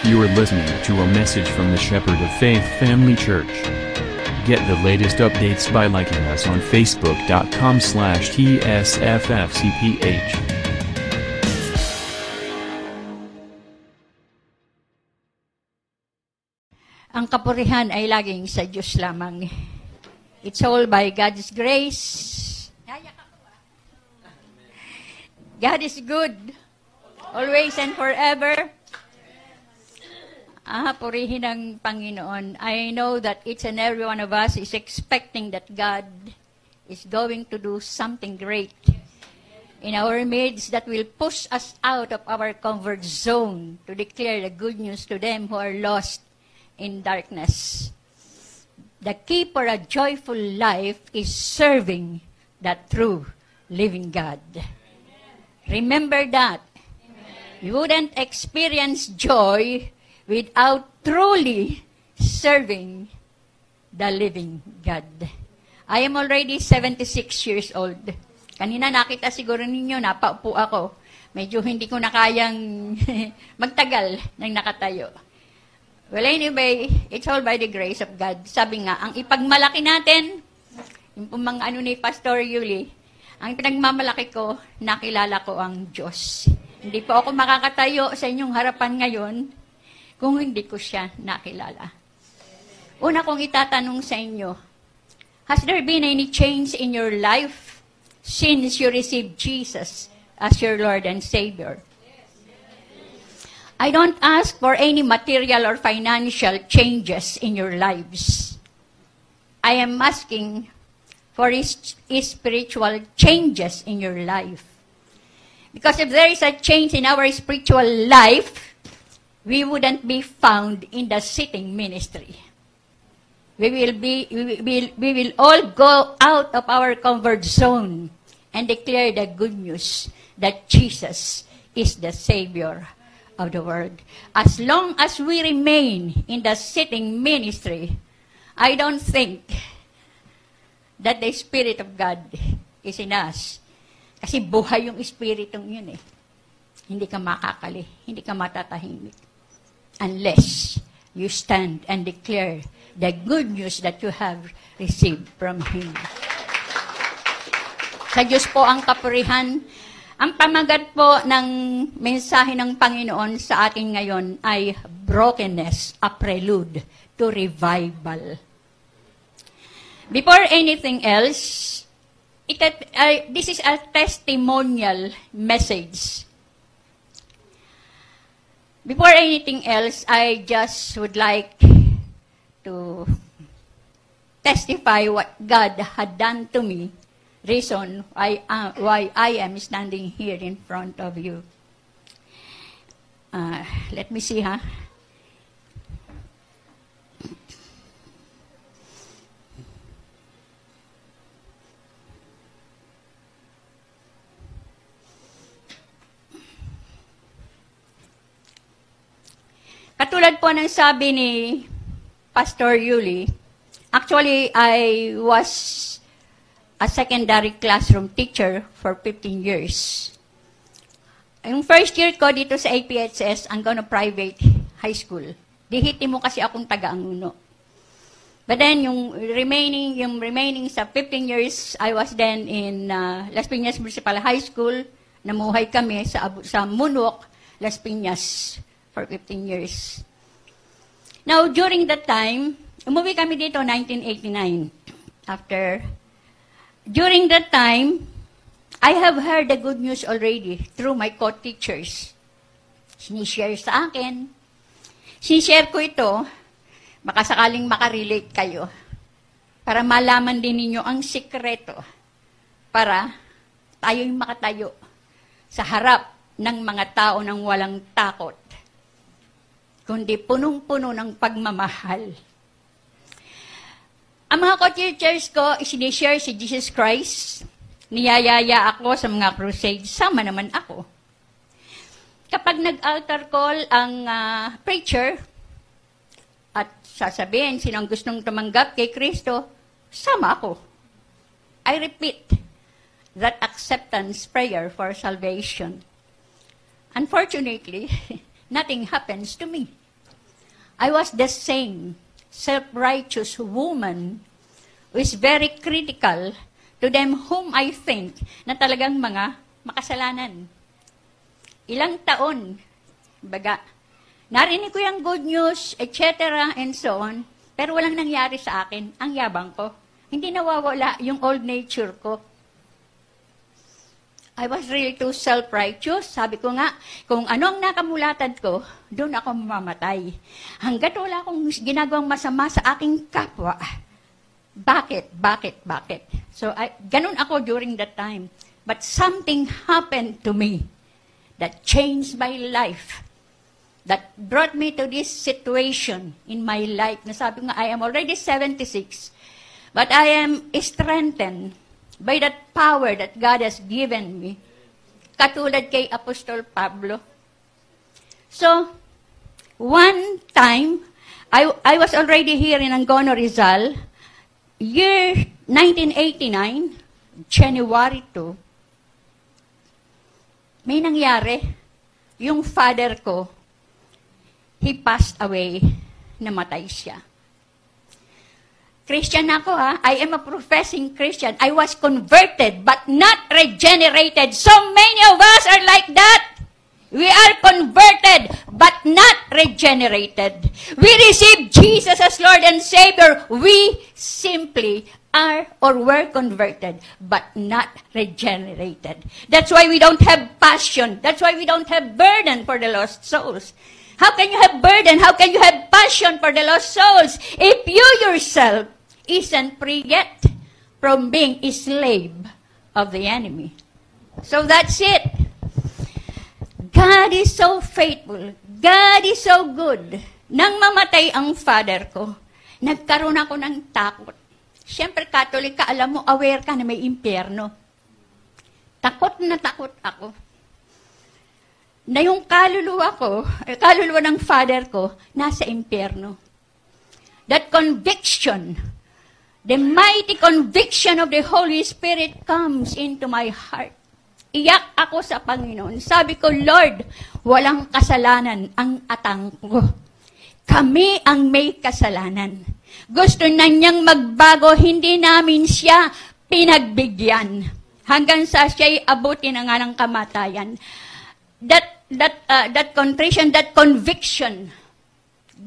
You are listening to a message from the Shepherd of Faith Family Church. Get the latest updates by liking us on facebook.com slash tsffcph. Ang kapurihan ay laging sa Diyos lamang. It's all by God's grace. God is good. Always and forever. Ah, purihin ang Panginoon. I know that each and every one of us is expecting that God is going to do something great in our midst that will push us out of our comfort zone to declare the good news to them who are lost in darkness. The key for a joyful life is serving that true living God. Remember that. You wouldn't experience joy without truly serving the living God. I am already 76 years old. Kanina nakita siguro ninyo, napaupo ako. Medyo hindi ko na kayang magtagal nang nakatayo. Well, anyway, it's all by the grace of God. Sabi nga, ang ipagmalaki natin, yung mga ano ni Pastor Yuli, ang pinagmamalaki ko, nakilala ko ang Diyos. Hindi po ako makakatayo sa inyong harapan ngayon kung hindi ko siya nakilala. Una kong itatanong sa inyo, has there been any change in your life since you received Jesus as your Lord and Savior? I don't ask for any material or financial changes in your lives. I am asking for spiritual changes in your life. Because if there is a change in our spiritual life, we wouldn't be found in the sitting ministry. We will be we will, we will all go out of our comfort zone and declare the good news that Jesus is the savior of the world. As long as we remain in the sitting ministry, I don't think that the Spirit of God is in us. Kasi buhay yung Espiritong yun eh. Hindi ka makakali, hindi ka matatahimik. Unless you stand and declare the good news that you have received from Him. Sa Diyos po ang kapurihan. Ang pamagat po ng mensahe ng Panginoon sa atin ngayon ay brokenness, a prelude to revival. Before anything else, it, uh, this is a testimonial message. Before anything else, I just would like to testify what God had done to me, reason why, uh, why I am standing here in front of you. Uh, let me see, huh? Katulad po ng sabi ni Pastor Yuli, actually, I was a secondary classroom teacher for 15 years. Yung first year ko dito sa APHS, ang gonna private high school. Dihiti mo kasi akong taga-anguno. But then, yung remaining, yung remaining sa 15 years, I was then in uh, Las Piñas Municipal High School. Namuhay kami sa, sa Munok, Las Piñas for 15 years. Now, during that time, umuwi kami dito 1989. After, during that time, I have heard the good news already through my co-teachers. Sinishare sa akin. Sinishare ko ito, baka sakaling makarelate kayo, para malaman din ninyo ang sikreto para tayo'y makatayo sa harap ng mga tao ng walang takot, kundi punong-puno ng pagmamahal. Ang mga co-teachers ko, isinishare si Jesus Christ. Niyayaya ako sa mga crusades. Sama naman ako. Kapag nag-altar call ang ah, preacher, at sasabihin, sino ang gustong tumanggap kay Kristo, sama ako. I repeat, that acceptance prayer for salvation. Unfortunately, nothing happens to me. I was the same self-righteous woman who is very critical to them whom I think na talagang mga makasalanan. Ilang taon, baga, narinig ko yung good news, etc. and so on, pero walang nangyari sa akin. Ang yabang ko. Hindi nawawala yung old nature ko. I was really too self-righteous. Sabi ko nga, kung ano ang nakamulatan ko, doon ako mamamatay. Hanggat wala akong ginagawang masama sa aking kapwa. Bakit? Bakit? Bakit? So, I, ganun ako during that time. But something happened to me that changed my life. That brought me to this situation in my life. Nasabi nga, I am already 76. But I am strengthened by that power that God has given me. Katulad kay Apostol Pablo. So, one time, I, I was already here in Angono, Rizal, year 1989, January 2, may nangyari. Yung father ko, he passed away, namatay siya. Christian ako ha. I am a professing Christian. I was converted but not regenerated. So many of us are like that. We are converted but not regenerated. We receive Jesus as Lord and Savior. We simply are or were converted but not regenerated. That's why we don't have passion. That's why we don't have burden for the lost souls. How can you have burden? How can you have passion for the lost souls if you yourself isn't free yet from being a slave of the enemy. So that's it. God is so faithful. God is so good. Nang mamatay ang father ko, nagkaroon ako ng takot. Siyempre, Catholic ka, alam mo, aware ka na may impyerno. Takot na takot ako. Na yung kaluluwa ko, eh, kaluluwa ng father ko, nasa impyerno. That conviction the mighty conviction of the Holy Spirit comes into my heart. Iyak ako sa Panginoon. Sabi ko, Lord, walang kasalanan ang atang ko. Kami ang may kasalanan. Gusto na niyang magbago, hindi namin siya pinagbigyan. Hanggang sa siya'y abutin na nga ng kamatayan. That, that, uh, that contrition, that conviction,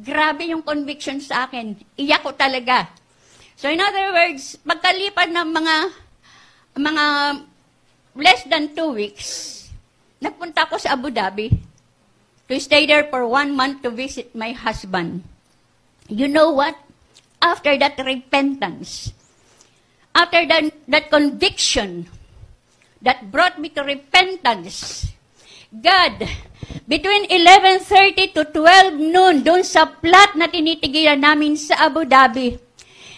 grabe yung conviction sa akin. Iyak ko talaga So in other words, pagkalipan ng mga mga less than two weeks, nagpunta ako sa Abu Dhabi to stay there for one month to visit my husband. You know what? After that repentance, after that, that conviction that brought me to repentance, God, between 11.30 to 12 noon, doon sa plot na tinitigilan namin sa Abu Dhabi,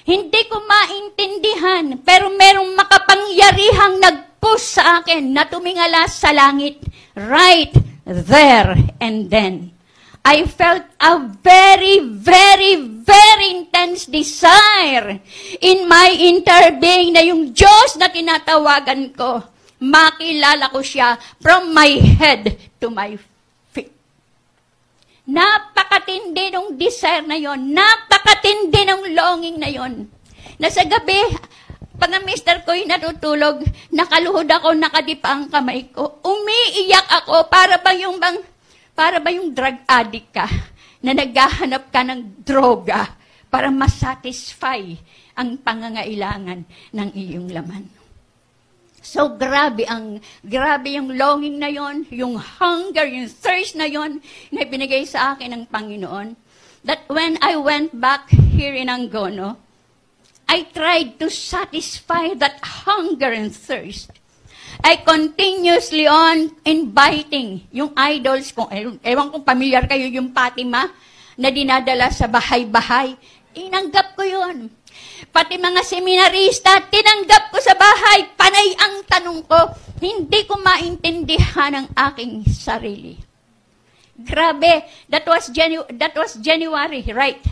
hindi ko maintindihan, pero merong makapangyarihang nag-push sa akin na tumingala sa langit right there and then. I felt a very, very, very intense desire in my inner being na yung Diyos na tinatawagan ko, makilala ko siya from my head to my Napakatindi ng desire na yon, napakatindi ng longing na yon. Na sa gabi, pag ang mister ko'y natutulog, nakaluhod ako, nakadipa ang kamay ko, umiiyak ako para ba yung bang, para ba yung drug addict ka na naghahanap ka ng droga para masatisfy ang pangangailangan ng iyong laman. So grabe ang grabe yung longing na yon, yung hunger, yung thirst na yon na binigay sa akin ng Panginoon. That when I went back here in Angono, I tried to satisfy that hunger and thirst. I continuously on inviting yung idols ko. Ewan kung familiar kayo yung Fatima na dinadala sa bahay-bahay. Inanggap ko yun. Pati mga seminarista, tinanggap ko sa bahay. Panay ang tanong ko, hindi ko maintindihan ang aking sarili. Grabe, that was, Janu- that was January, right?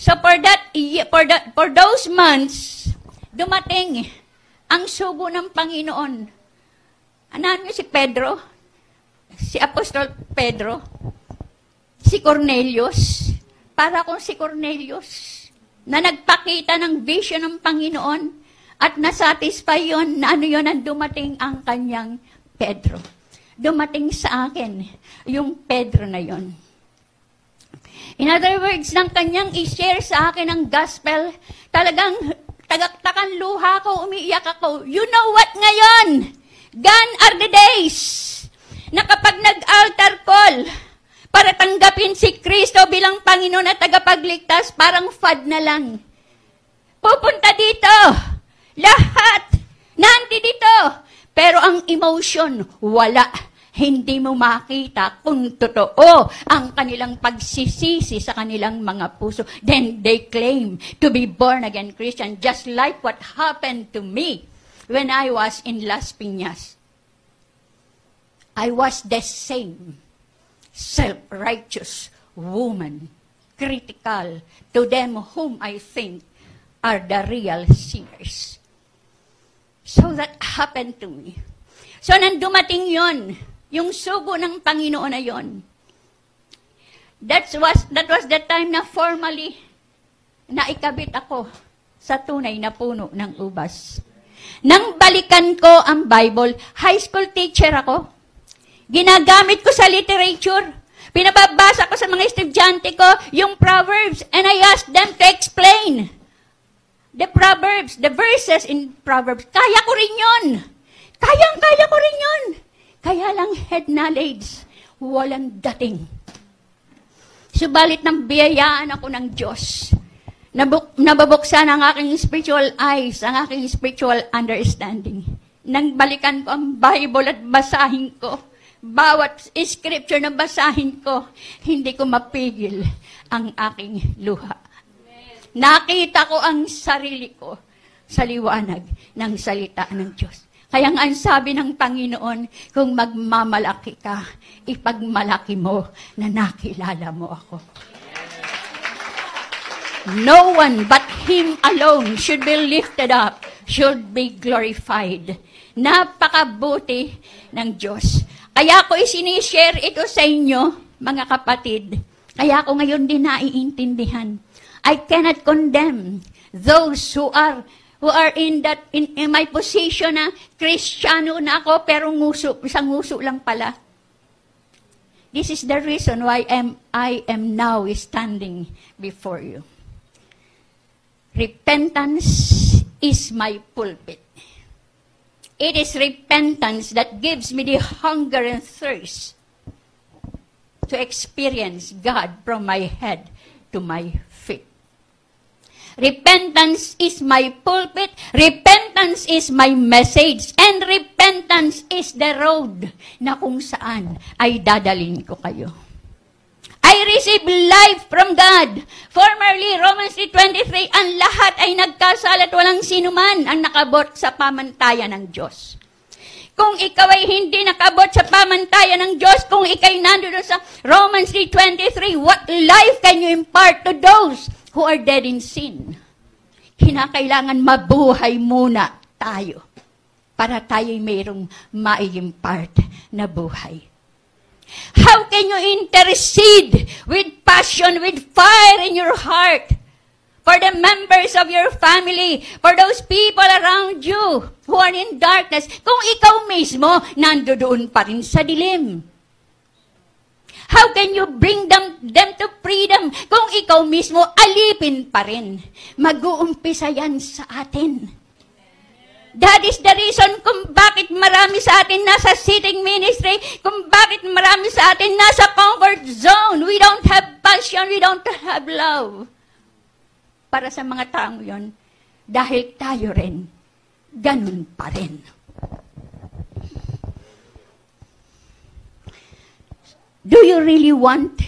So for that, for, that, for those months, dumating ang sugo ng Panginoon. Ano si Pedro? Si Apostol Pedro? Si Cornelius? para kung si Cornelius na nagpakita ng vision ng Panginoon at nasatisfy yon na ano yon ang dumating ang kanyang Pedro. Dumating sa akin yung Pedro na yon. In other words, nang kanyang i-share sa akin ang gospel, talagang tagaktakan luha ko, umiiyak ako. You know what ngayon? Gone are the days na kapag nag-altar call, para tanggapin si Kristo bilang Panginoon at tagapagligtas, parang fad na lang. Pupunta dito. Lahat. Nandi dito. Pero ang emotion, wala. Hindi mo makita kung totoo ang kanilang pagsisisi sa kanilang mga puso. Then they claim to be born again Christian, just like what happened to me when I was in Las Piñas. I was the same self-righteous woman, critical to them whom I think are the real sinners. So that happened to me. So nang dumating yon, yung sugo ng Panginoon na yon, that was, that was the time na formally naikabit ako sa tunay na puno ng ubas. Nang balikan ko ang Bible, high school teacher ako, Ginagamit ko sa literature. Pinababasa ko sa mga estudyante ko yung Proverbs and I ask them to explain the Proverbs, the verses in Proverbs. Kaya ko rin yun. Kayang-kaya ko rin yun. Kaya lang head knowledge, walang dating. Subalit ng biyayaan ako ng Diyos. Nabuk, nababuksan ang aking spiritual eyes, ang aking spiritual understanding. Nang balikan ko ang Bible at basahin ko, bawat scripture na basahin ko, hindi ko mapigil ang aking luha. Nakita ko ang sarili ko sa liwanag ng salita ng Diyos. Kaya nga ang sabi ng Panginoon, kung magmamalaki ka, ipagmalaki mo na nakilala mo ako. No one but Him alone should be lifted up, should be glorified. Napakabuti ng Diyos. Kaya ko isinishare ito sa inyo, mga kapatid. Kaya ko ngayon din naiintindihan. I cannot condemn those who are who are in that in, in my position na Kristiyano na ako pero nguso, isang nguso lang pala. This is the reason why am, I am now standing before you. Repentance is my pulpit. It is repentance that gives me the hunger and thirst to experience God from my head to my feet. Repentance is my pulpit, repentance is my message, and repentance is the road na kung saan ay dadalin ko kayo. I receive life from God. Formerly, Romans 3.23, ang lahat ay nagkasala at walang sinuman ang nakabot sa pamantayan ng Diyos. Kung ikaw ay hindi nakabot sa pamantayan ng Diyos, kung ikay nandoon sa Romans 3.23, what life can you impart to those who are dead in sin? Kinakailangan mabuhay muna tayo para tayo'y mayroong ma-impart na buhay. How can you intercede with passion, with fire in your heart for the members of your family, for those people around you who are in darkness, kung ikaw mismo nandoon pa rin sa dilim? How can you bring them, them to freedom kung ikaw mismo alipin pa rin? Mag-uumpisa yan sa atin. That is the reason kung bakit marami sa atin nasa sitting ministry, kung bakit marami sa atin nasa comfort zone. We don't have passion, we don't have love. Para sa mga taong yon, dahil tayo rin, ganun pa rin. Do you really want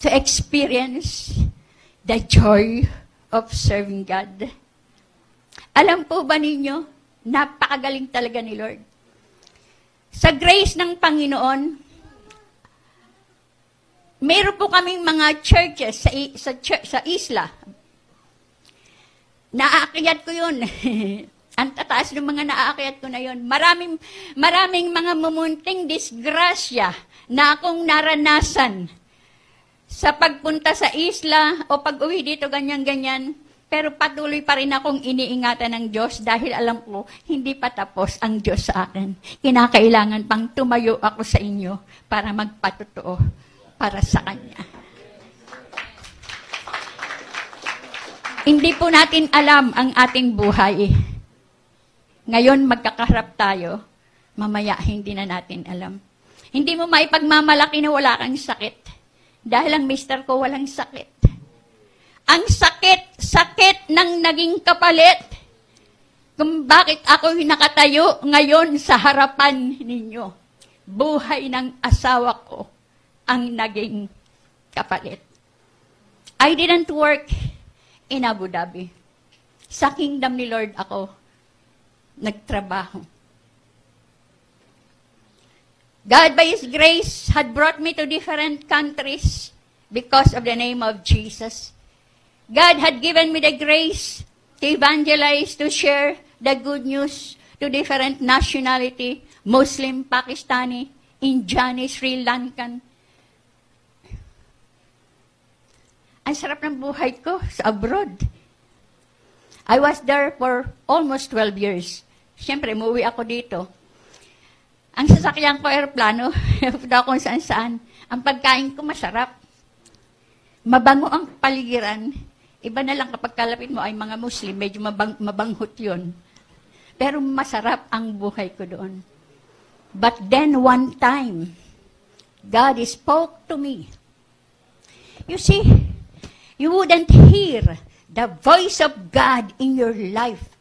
to experience the joy of serving God? Alam po ba ninyo, napakagaling talaga ni Lord. Sa grace ng Panginoon, meron po kaming mga churches sa, sa, sa isla. Naaakyat ko yun. Ang tataas ng mga naaakyat ko na yun. Maraming, maraming mga mumunting disgrasya na akong naranasan sa pagpunta sa isla o pag-uwi dito, ganyan-ganyan. Pero patuloy pa rin akong iniingatan ng Diyos dahil alam ko, hindi pa tapos ang Diyos sa akin. Kinakailangan pang tumayo ako sa inyo para magpatotoo para sa Kanya. Hindi po natin alam ang ating buhay. Ngayon magkakaharap tayo, mamaya hindi na natin alam. Hindi mo maipagmamalaki na wala kang sakit. Dahil ang mister ko walang sakit. Ang sakit, sakit ng naging kapalit. Kung bakit ako nakatayo ngayon sa harapan ninyo. Buhay ng asawa ko ang naging kapalit. I didn't work in Abu Dhabi. Sa kingdom ni Lord ako nagtrabaho. God, by His grace, had brought me to different countries because of the name of Jesus. God had given me the grace to evangelize, to share the good news to different nationality, Muslim, Pakistani, Indiani, Sri Lankan. Ang sarap ng buhay ko sa abroad. I was there for almost 12 years. Siyempre, umuwi ako dito. Ang sasakyan ko aeroplano, punta kung saan saan. Ang pagkain ko masarap. Mabango ang paligiran. Iba na lang kapag kalapit mo ay mga Muslim, medyo mabang, mabanghot yun. Pero masarap ang buhay ko doon. But then one time, God spoke to me. You see, you wouldn't hear the voice of God in your life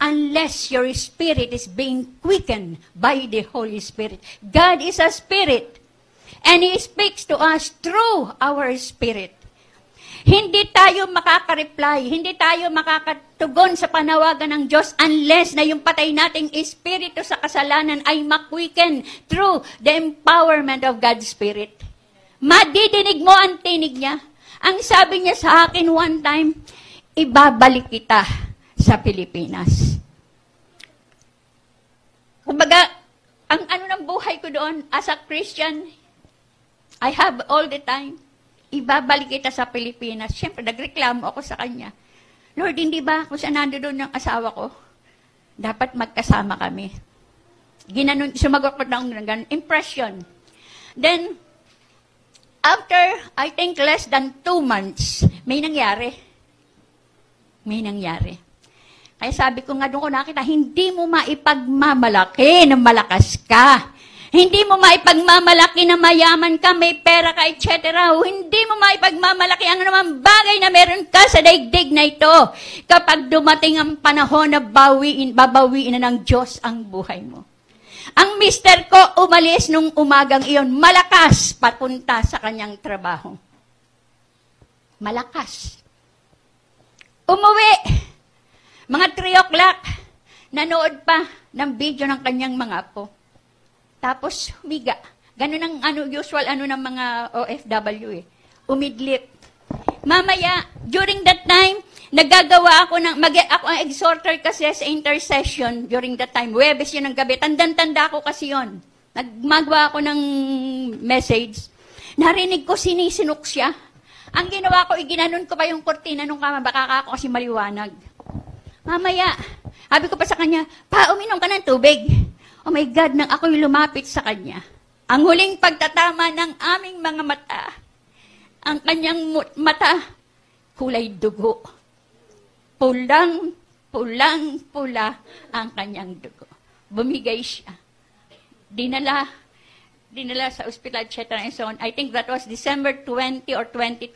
unless your spirit is being quickened by the Holy Spirit. God is a spirit, and He speaks to us through our spirit. Hindi tayo makaka-reply, hindi tayo makakatugon sa panawagan ng Diyos unless na yung patay nating espiritu sa kasalanan ay makwiken through the empowerment of God's Spirit. Madidinig mo ang tinig niya. Ang sabi niya sa akin one time, ibabalik kita sa Pilipinas. Kumbaga, ang ano ng buhay ko doon, as a Christian, I have all the time ibabalik kita sa Pilipinas. Siyempre, nagreklamo ako sa kanya. Lord, hindi ba kung saan nando doon yung asawa ko? Dapat magkasama kami. Ginanon, sumagot ko ng ganun. Impression. Then, after, I think, less than two months, may nangyari. May nangyari. Kaya sabi ko nga doon ko nakita, hindi mo maipagmamalaki na malakas ka. Hindi mo maipagmamalaki na mayaman ka, may pera ka, etc. Hindi mo maipagmamalaki ang naman bagay na meron ka sa daigdig na ito. Kapag dumating ang panahon na bawiin, babawiin na ng Diyos ang buhay mo. Ang mister ko umalis nung umagang iyon, malakas papunta sa kanyang trabaho. Malakas. Umuwi. Mga 3 o'clock, nanood pa ng video ng kanyang mga apo. Tapos humiga. Ganun ang ano, usual ano ng mga OFW eh. Umidlit. Mamaya, during that time, nagagawa ako ng, mag, ako ang exhorter kasi sa intercession during that time. Webes yun ng gabi. Tandan-tanda ko kasi yon. Nagmagawa ako ng message. Narinig ko sinisinok siya. Ang ginawa ko, iginanon ko pa yung kortina nung kama, baka ako kasi maliwanag. Mamaya, sabi ko pa sa kanya, pa, uminom ka ng tubig. Oh my God, nang ako'y lumapit sa kanya, ang huling pagtatama ng aming mga mata, ang kanyang mata, kulay dugo. Pulang, pulang, pula ang kanyang dugo. Bumigay siya. Dinala, dinala sa ospital, etc. and so on. I think that was December 20 or 22.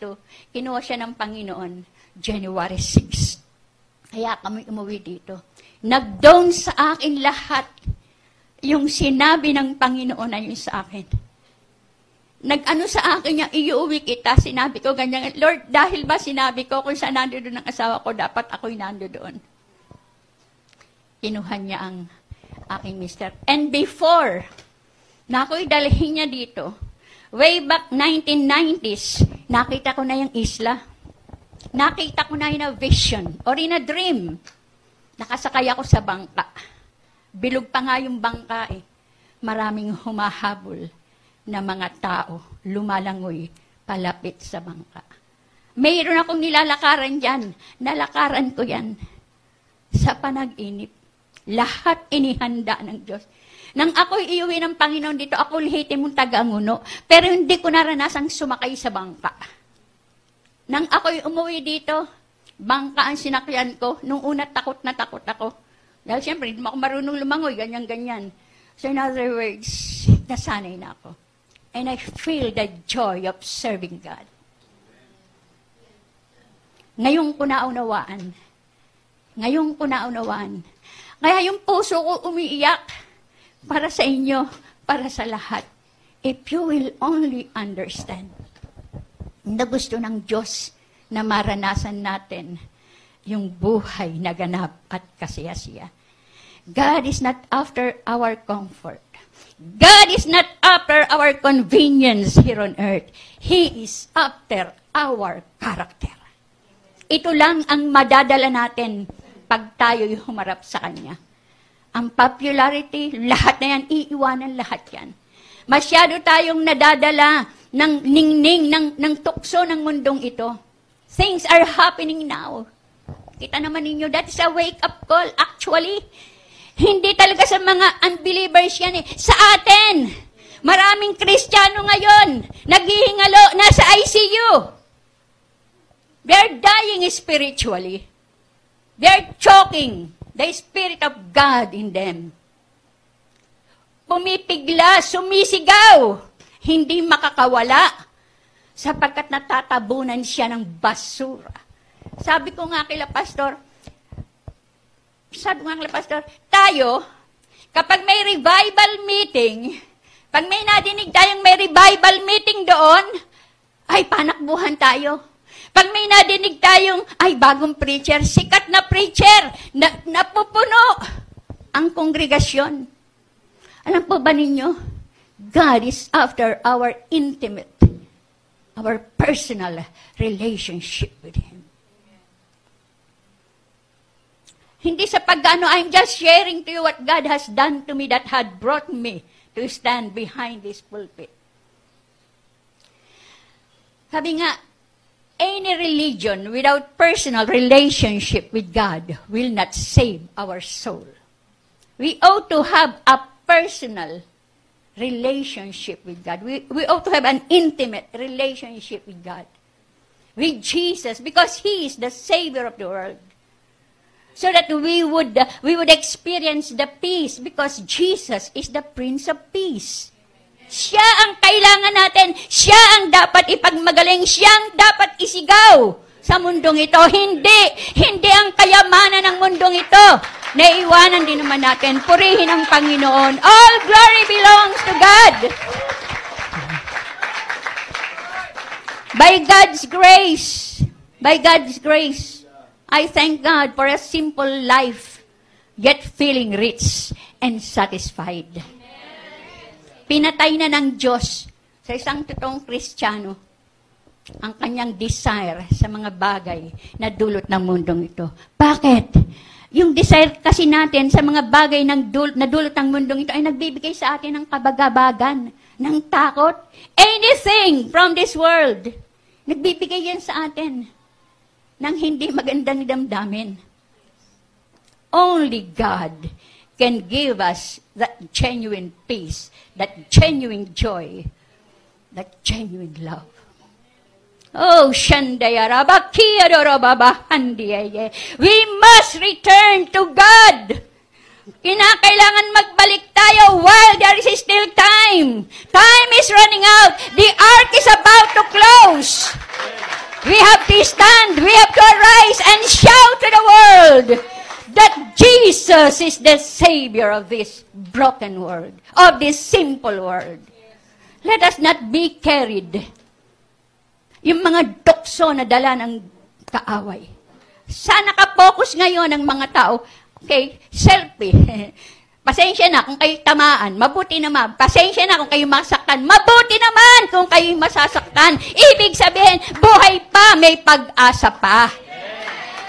Kinuha siya ng Panginoon, January 6. Kaya kami umuwi dito. Nag-down sa akin lahat yung sinabi ng Panginoon ay sa akin. Nag-ano sa akin niya, iuwi kita, sinabi ko ganyan, Lord, dahil ba sinabi ko kung saan nando doon ang asawa ko, dapat ako'y nando doon. Kinuha niya ang aking mister. And before, na ako'y dalhin niya dito, way back 1990s, nakita ko na yung isla. Nakita ko na yung vision or in a dream. Nakasakay ako sa bangka Bilog pa nga yung bangka eh. Maraming humahabol na mga tao, lumalangoy palapit sa bangka. Mayroon akong nilalakaran dyan. Nalakaran ko yan sa panag-inip. Lahat inihanda ng Diyos. Nang ako'y iuwi ng Panginoon dito, ako lihiti mong taga-nguno. Pero hindi ko naranasang sumakay sa bangka. Nang ako'y umuwi dito, bangka ang sinakyan ko. Nung una, takot na takot ako. Dahil siyempre, hindi ako marunong lumangoy, ganyan-ganyan. So in other words, nasanay na ako. And I feel the joy of serving God. Ngayon ko naunawaan. Ngayon ko naunawaan. Kaya yung puso ko umiiyak para sa inyo, para sa lahat. If you will only understand na gusto ng Diyos na maranasan natin yung buhay na ganap at kasiyasiya. God is not after our comfort. God is not after our convenience here on earth. He is after our character. Ito lang ang madadala natin pag tayo'y humarap sa Kanya. Ang popularity, lahat na yan, iiwanan lahat yan. Masyado tayong nadadala ng ningning, ng, ng tukso ng mundong ito. Things are happening now. Kita naman ninyo, that is a wake-up call. Actually, hindi talaga sa mga unbelievers yan eh. Sa atin, maraming Kristiyano ngayon, naghihingalo, nasa ICU. They're dying spiritually. They're choking the Spirit of God in them. Pumipigla, sumisigaw, hindi makakawala sapagkat natatabunan siya ng basura. Sabi ko nga kila pastor, sabi nga pastor, tayo, kapag may revival meeting, pag may nadinig tayong may revival meeting doon, ay panakbuhan tayo. Pag may nadinig tayong, ay bagong preacher, sikat na preacher, na, napupuno ang kongregasyon. Alam po ba ninyo? God is after our intimate, our personal relationship with Him. Hindi sa pagano, I'm just sharing to you what God has done to me that had brought me to stand behind this pulpit. Sabi nga, any religion without personal relationship with God will not save our soul. We ought to have a personal relationship with God. We, we ought to have an intimate relationship with God, with Jesus, because He is the Savior of the world. So that we would, uh, we would experience the peace because Jesus is the Prince of Peace. Siya ang kailangan natin. Siya ang dapat ipagmagaling. Siya ang dapat isigaw sa mundong ito. Hindi. Hindi ang kayamanan ng mundong ito. Naiwanan din naman natin. Purihin ang Panginoon. All glory belongs to God. By God's grace, by God's grace, I thank God for a simple life, yet feeling rich and satisfied. Pinatay na ng Diyos sa isang totoong Kristiyano ang kanyang desire sa mga bagay na dulot ng mundong ito. Bakit? Yung desire kasi natin sa mga bagay ng dul- na dulot ng mundong ito ay nagbibigay sa atin ng kabagabagan, ng takot. Anything from this world, nagbibigay yan sa atin ng hindi magandang damdamin. Only God can give us that genuine peace, that genuine joy, that genuine love. Oh, We must return to God. Kinakailangan magbalik tayo while there is still time. Time is running out. The ark is about to close. We have to stand. We have to arise and shout to the world that Jesus is the Savior of this broken world, of this simple world. Let us not be carried. Yung mga dokso na dala ng kaaway. Sana ka-focus ngayon ng mga tao, okay, selfie. Pasensya na kung kayo tamaan, mabuti naman. Pasensya na kung kayo masaktan, mabuti naman kung kayo masasaktan. Ibig sabihin, buhay pa, may pag-asa pa.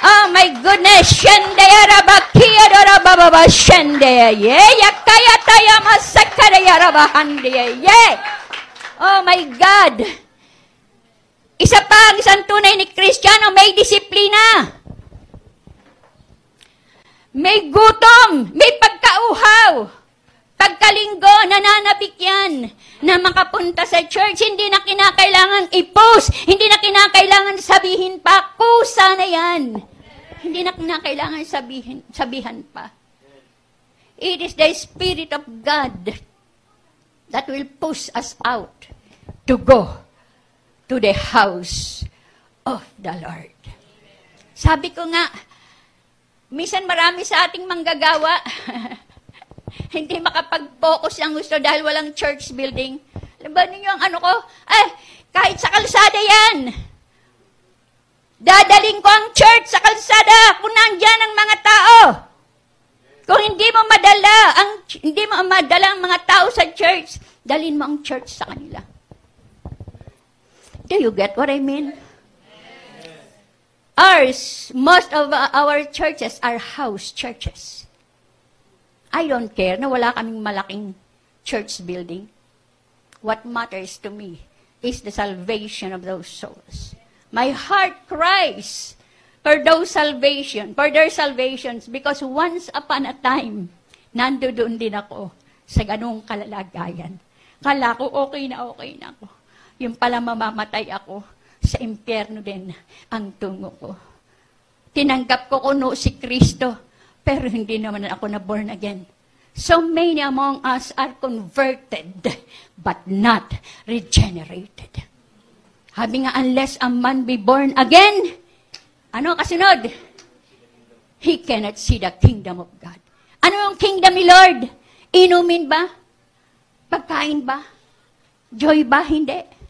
Oh my goodness, shende arabakia darababa shende ye yakaya taya masakara yarabahande ye. Oh my God. Isa pa, ang isang tunay ni Kristiyano, may disiplina. May gutom, may pagkauhaw. Pagkalinggo, nananabik yan na makapunta sa church. Hindi na kinakailangan i-post. Hindi na kinakailangan sabihin pa. Kusa na yan. Hindi na kinakailangan sabihin, sabihan pa. It is the Spirit of God that will push us out to go to the house of the Lord. Sabi ko nga, Minsan marami sa ating manggagawa, hindi makapag-focus ang gusto dahil walang church building. Alam ba ninyo ang ano ko? Eh, kahit sa kalsada yan. Dadaling ko ang church sa kalsada kung nandyan ang mga tao. Kung hindi mo madala ang hindi mo madala ang mga tao sa church, dalin mo ang church sa kanila. Do you get what I mean? Ours, most of our churches are house churches. I don't care na wala kaming malaking church building. What matters to me is the salvation of those souls. My heart cries for those salvation, for their salvations, because once upon a time, nandoon din ako sa ganung kalalagayan. Kala ko okay na okay na ako. Yung pala mamamatay ako sa impyerno din ang tungo ko. Tinanggap ko kuno si Kristo, pero hindi naman ako na born again. So many among us are converted, but not regenerated. Habi nga, unless a man be born again, ano kasunod? He cannot see the kingdom of God. Ano yung kingdom ni Lord? Inumin ba? Pagkain ba? Joy ba? Hindi.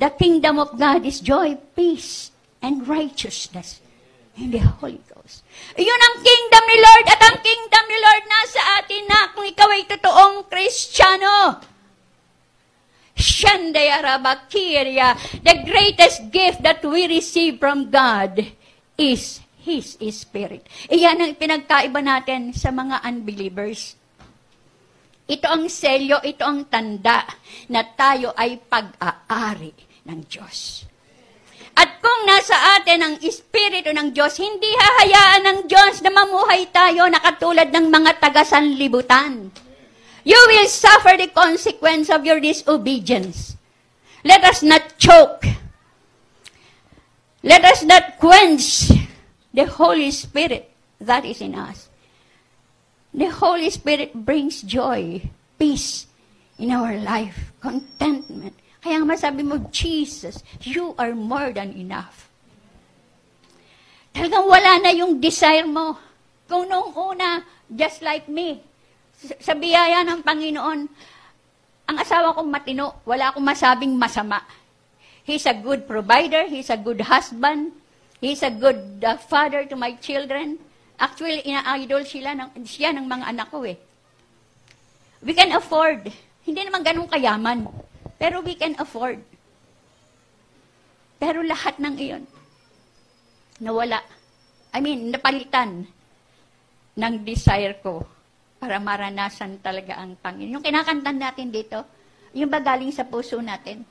The kingdom of God is joy, peace, and righteousness in the Holy Ghost. Iyon ang kingdom ni Lord at ang kingdom ni Lord nasa atin na kung ikaw ay totoong Kristiyano. Shandayarabakiria, the greatest gift that we receive from God is His Spirit. Iyan ang pinagkaiba natin sa mga unbelievers. Ito ang selyo, ito ang tanda na tayo ay pag-aari ng Diyos. At kung nasa atin ang Espiritu ng Diyos, hindi hahayaan ng Diyos na mamuhay tayo na katulad ng mga taga-sanlibutan. You will suffer the consequence of your disobedience. Let us not choke. Let us not quench the Holy Spirit that is in us. The Holy Spirit brings joy, peace in our life, contentment, kaya masabi mo, Jesus, you are more than enough. Talagang wala na yung desire mo. Kung noong una, just like me, sa biyaya ng Panginoon, ang asawa kong matino, wala akong masabing masama. He's a good provider, he's a good husband, he's a good uh, father to my children. Actually, ina-idol sila ng, siya ng mga anak ko eh. We can afford. Hindi naman ganun kayaman. Pero we can afford. Pero lahat ng iyon, nawala. I mean, napalitan ng desire ko para maranasan talaga ang Panginoon. Yung kinakantan natin dito, yung ba galing sa puso natin?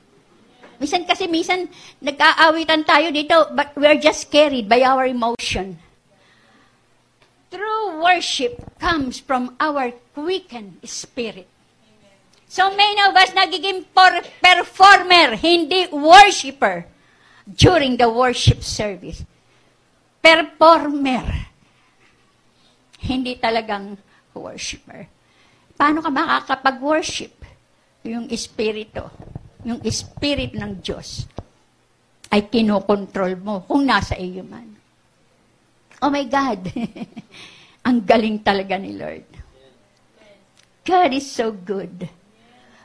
Minsan kasi, minsan, nag-aawitan tayo dito, but we're just carried by our emotion. True worship comes from our quickened spirit. So many of us nagiging performer, hindi worshiper during the worship service. Performer. Hindi talagang worshiper. Paano ka makakapag-worship? Yung espiritu, yung spirit ng Diyos ay kinokontrol mo kung nasa iyo man. Oh my God! Ang galing talaga ni Lord. God is so good.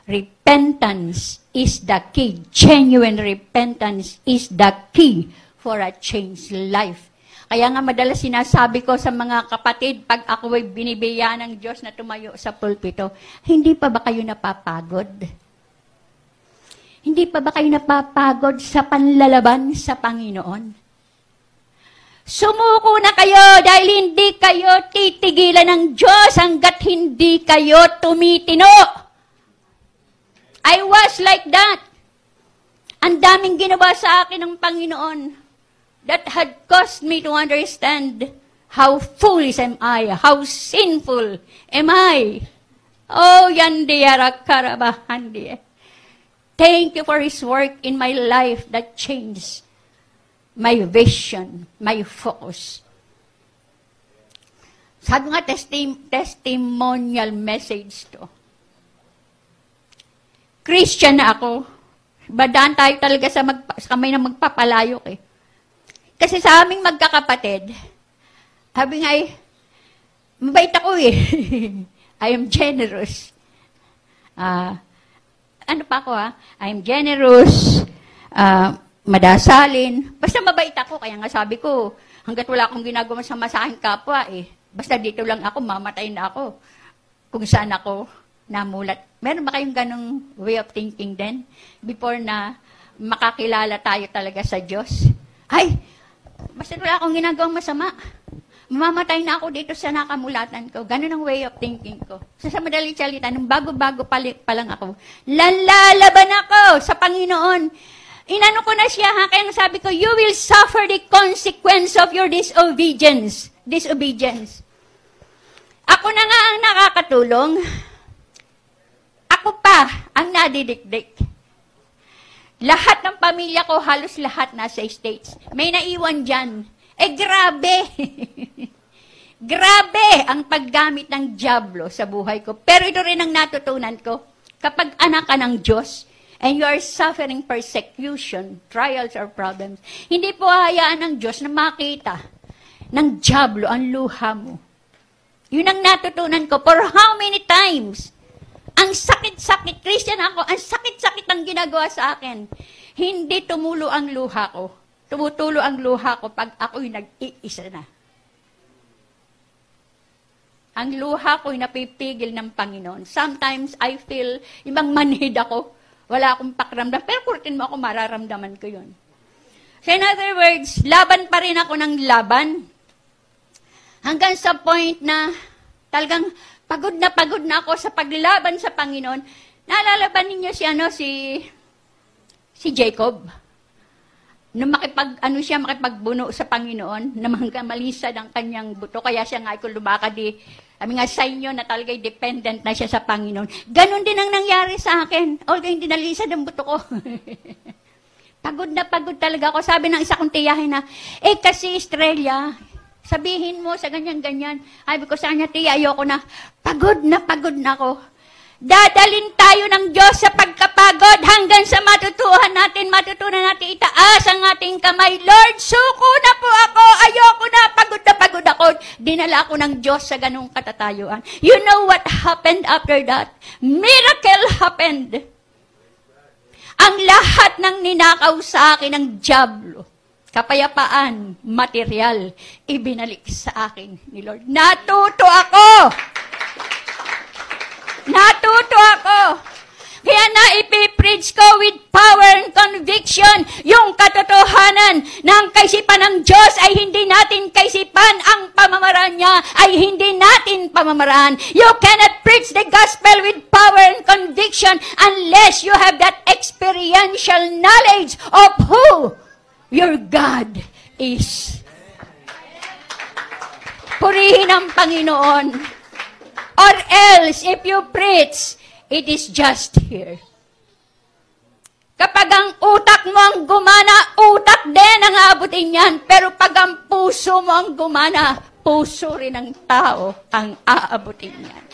Repentance is the key. Genuine repentance is the key for a changed life. Kaya nga madalas sinasabi ko sa mga kapatid, pag ako ay binibiya ng Diyos na tumayo sa pulpito, hindi pa ba kayo napapagod? Hindi pa ba kayo napapagod sa panlalaban sa Panginoon? Sumuko na kayo dahil hindi kayo titigilan ng Diyos hanggat hindi kayo tumitino. I was like that. Ang daming ginawa sa akin ng Panginoon that had caused me to understand how foolish am I, how sinful am I. Oh, yandi karabahan Thank you for His work in my life that changed my vision, my focus. Sabi nga, testi- testimonial message to. Christian na ako. Badaan tayo talaga sa, mag, sa kamay na magpapalayok eh. Kasi sa aming magkakapatid, sabi nga eh, mabait ako eh. I am generous. Uh, ano pa ako ha? I am generous, uh, madasalin. Basta mabait ako, kaya nga sabi ko, hanggat wala akong ginagawa sa masahin kapwa eh. Basta dito lang ako, mamatay na ako. Kung saan ako namulat. Meron ba kayong ganong way of thinking din? Before na makakilala tayo talaga sa Diyos? Ay, basta wala akong ginagawang masama. Mamamatay na ako dito sa nakamulatan ko. Ganun ang way of thinking ko. So, sa madaling salita, nung bago-bago pa, pa lang ako, lalaban ako sa Panginoon. Inano ko na siya, ha? Kaya sabi ko, you will suffer the consequence of your disobedience. Disobedience. Ako na nga ang nakakatulong ako pa ang nadidikdik. Lahat ng pamilya ko, halos lahat nasa States. May naiwan dyan. Eh, grabe! grabe ang paggamit ng Diablo sa buhay ko. Pero ito rin ang natutunan ko. Kapag anak ka ng Diyos, and you are suffering persecution, trials or problems, hindi po hayaan ng Diyos na makita ng Diablo ang luha mo. Yun ang natutunan ko. For how many times? Ang sakit-sakit, Christian ako, ang sakit-sakit ang ginagawa sa akin. Hindi tumulo ang luha ko. Tumutulo ang luha ko pag ako'y nag-iisa na. Ang luha ko'y napipigil ng Panginoon. Sometimes I feel, ibang manhid ako, wala akong pakramdam, pero kurtin mo ako, mararamdaman ko yun. So in other words, laban pa rin ako ng laban. Hanggang sa point na talagang Pagod na pagod na ako sa paglaban sa Panginoon. Naalala ba ninyo si ano si si Jacob? Nung makipag ano siya makipagbuno sa Panginoon, na malisad ang kanyang buto kaya siya nga kung lumakad di kami nga sa inyo na talaga dependent na siya sa Panginoon. Ganon din ang nangyari sa akin. Although hindi nalisad ang buto ko. pagod na pagod talaga ako. Sabi ng isa kong tiyahin na, eh kasi Australia, Sabihin mo sa ganyan-ganyan. Ay, ko sa kanya, tiya, ayoko na. Pagod na pagod na ako. Dadalin tayo ng Diyos sa pagkapagod hanggang sa matutuhan natin, matutunan natin itaas ang ating kamay. Lord, suko na po ako. Ayoko na. Pagod na pagod ako. Dinala ako ng Diyos sa ganung katatayuan. You know what happened after that? Miracle happened. Ang lahat ng ninakaw sa akin ng Diablo kapayapaan, material, ibinalik sa akin ni Lord. Natuto ako! Natuto ako! Kaya na ipipreach ko with power and conviction yung katotohanan ng kaisipan ng Diyos ay hindi natin kaisipan. Ang pamamaraan niya ay hindi natin pamamaraan. You cannot preach the gospel with power and conviction unless you have that experiential knowledge of who Your God is. Purihin ang Panginoon. Or else, if you preach, it is just here. Kapag ang utak mo ang gumana, utak din ang aabutin yan. Pero pag ang puso mo ang gumana, puso rin ng tao ang aabutin yan.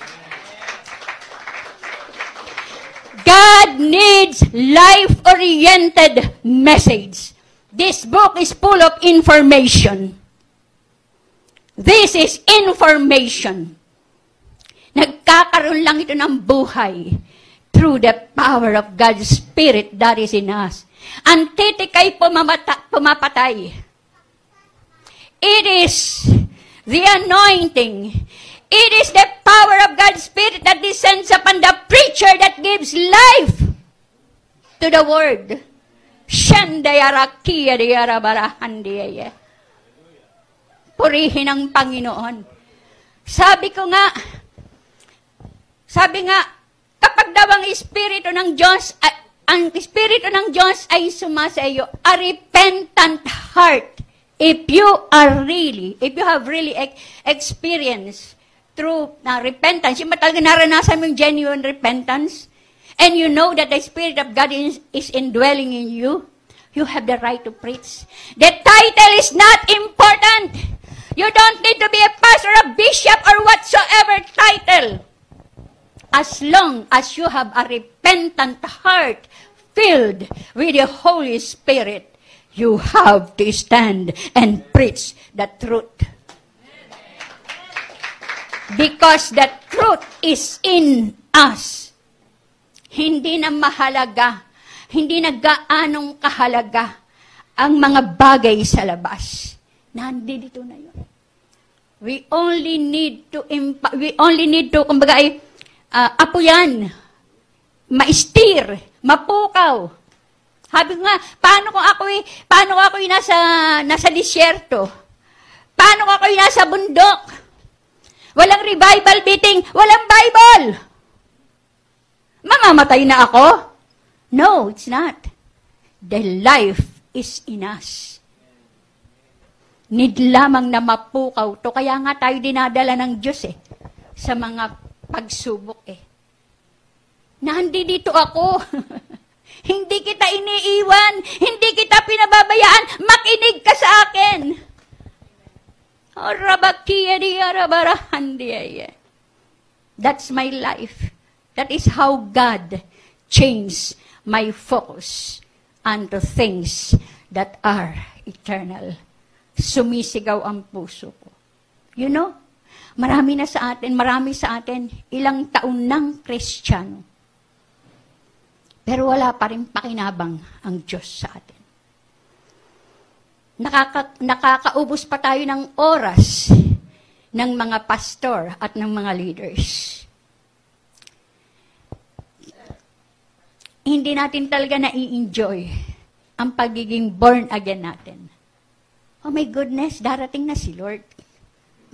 God needs life-oriented message. This book is full of information. This is information. Nagkakaroon lang ito ng buhay through the power of God's Spirit that is in us. Ang titik ay pumamata, pumapatay. It is the anointing. It is the power of God's Spirit that descends upon the preacher that gives life to the Word. Purihin ang Panginoon. Sabi ko nga, sabi nga, kapag daw ang Espiritu ng Diyos, ang Espiritu ng Diyos ay sumasa iyo, a repentant heart. If you are really, if you have really ex- experienced through na repentance, yung talaga naranasan mo yung genuine repentance, and you know that the Spirit of God is, is indwelling in you, you have the right to preach. The title is not important. You don't need to be a pastor, a bishop, or whatsoever title. As long as you have a repentant heart filled with the Holy Spirit, you have to stand and preach the truth. Because the truth is in us. Hindi na mahalaga, hindi na gaanong kahalaga ang mga bagay sa labas. Nandito na yun. We only need to, impa- we only need to, kumbaga ay, uh, apuyan, maistir, mapukaw. Sabi ko nga, paano kung ako'y, paano kung ako'y nasa, nasa disyerto? Paano ako'y nasa bundok? Walang revival meeting, walang Bible. Mamamatay na ako? No, it's not. The life is in us. Need lamang na mapukaw to. Kaya nga tayo dinadala ng Diyos eh. Sa mga pagsubok eh. Nandi dito ako. hindi kita iniiwan. Hindi kita pinababayaan. Makinig ka sa akin. That's my life. That is how God changed my focus unto things that are eternal. Sumisigaw ang puso ko. You know, marami na sa atin, marami sa atin, ilang taon ng kristyano. Pero wala pa rin pakinabang ang Diyos sa atin. Nakaka, nakakaubos pa tayo ng oras ng mga pastor at ng mga leaders. Hindi natin talaga na-enjoy ang pagiging born again natin. Oh my goodness, darating na si Lord.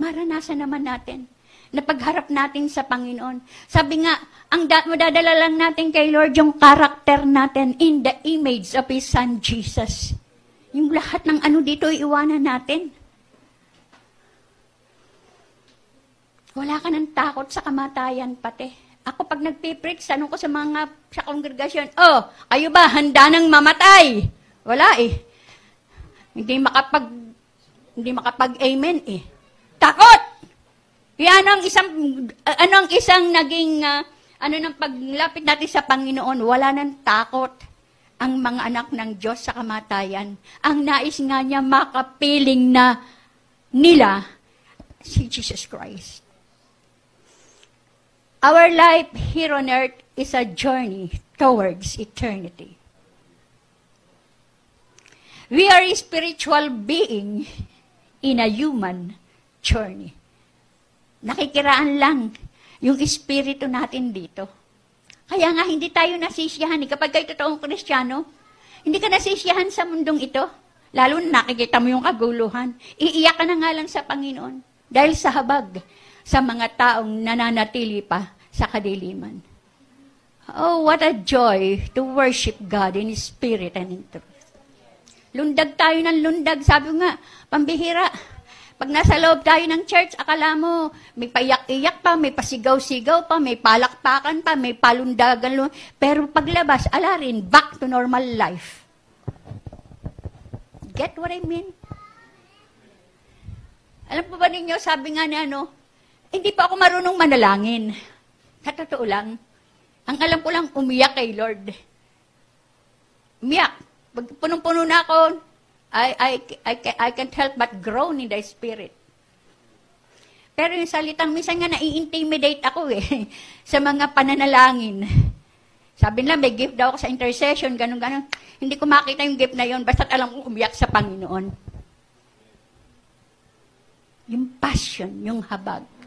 Maranasan naman natin na pagharap natin sa Panginoon. Sabi nga, ang da- madadala lang natin kay Lord yung karakter natin in the image of His Son Jesus. Yung lahat ng ano dito, iwanan natin. Wala ka ng takot sa kamatayan pati. Ako pag nagpipreach, tanong ko sa mga sa kongregasyon, oh, kayo ba handa nang mamatay? Wala eh. Hindi makapag hindi makapag-amen eh. Takot! Yan ang isang ano ang isang naging uh, ano nang paglapit natin sa Panginoon, wala nang takot ang mga anak ng Diyos sa kamatayan. Ang nais nga niya makapiling na nila si Jesus Christ. Our life here on earth is a journey towards eternity. We are a spiritual being in a human journey. Nakikiraan lang yung espiritu natin dito. Kaya nga hindi tayo nasisiyahan. Eh. Kapag kayo totoong kristyano, hindi ka nasisiyahan sa mundong ito. Lalo na nakikita mo yung kaguluhan. Iiyak ka na nga lang sa Panginoon. Dahil sa habag sa mga taong nananatili pa sa kadiliman. Oh, what a joy to worship God in spirit and in truth. Lundag tayo ng lundag. Sabi nga, pambihira. Pag nasa loob tayo ng church, akala mo, may paiyak-iyak pa, may pasigaw-sigaw pa, may palakpakan pa, may palundagan. Pero paglabas, ala rin, back to normal life. Get what I mean? Alam po ba ninyo, sabi nga ni ano, hindi pa ako marunong manalangin. Sa totoo lang, ang alam ko lang, umiyak kay Lord. Umiyak. Pag punong-puno na ako, I, I, I, I can't help but groan in the spirit. Pero yung salitang, minsan nga nai-intimidate ako eh, sa mga pananalangin. Sabi nila, may gift daw ako sa intercession, ganun, ganun. Hindi ko makita yung gift na yon basta alam ko umiyak sa Panginoon. Yung passion, yung habag.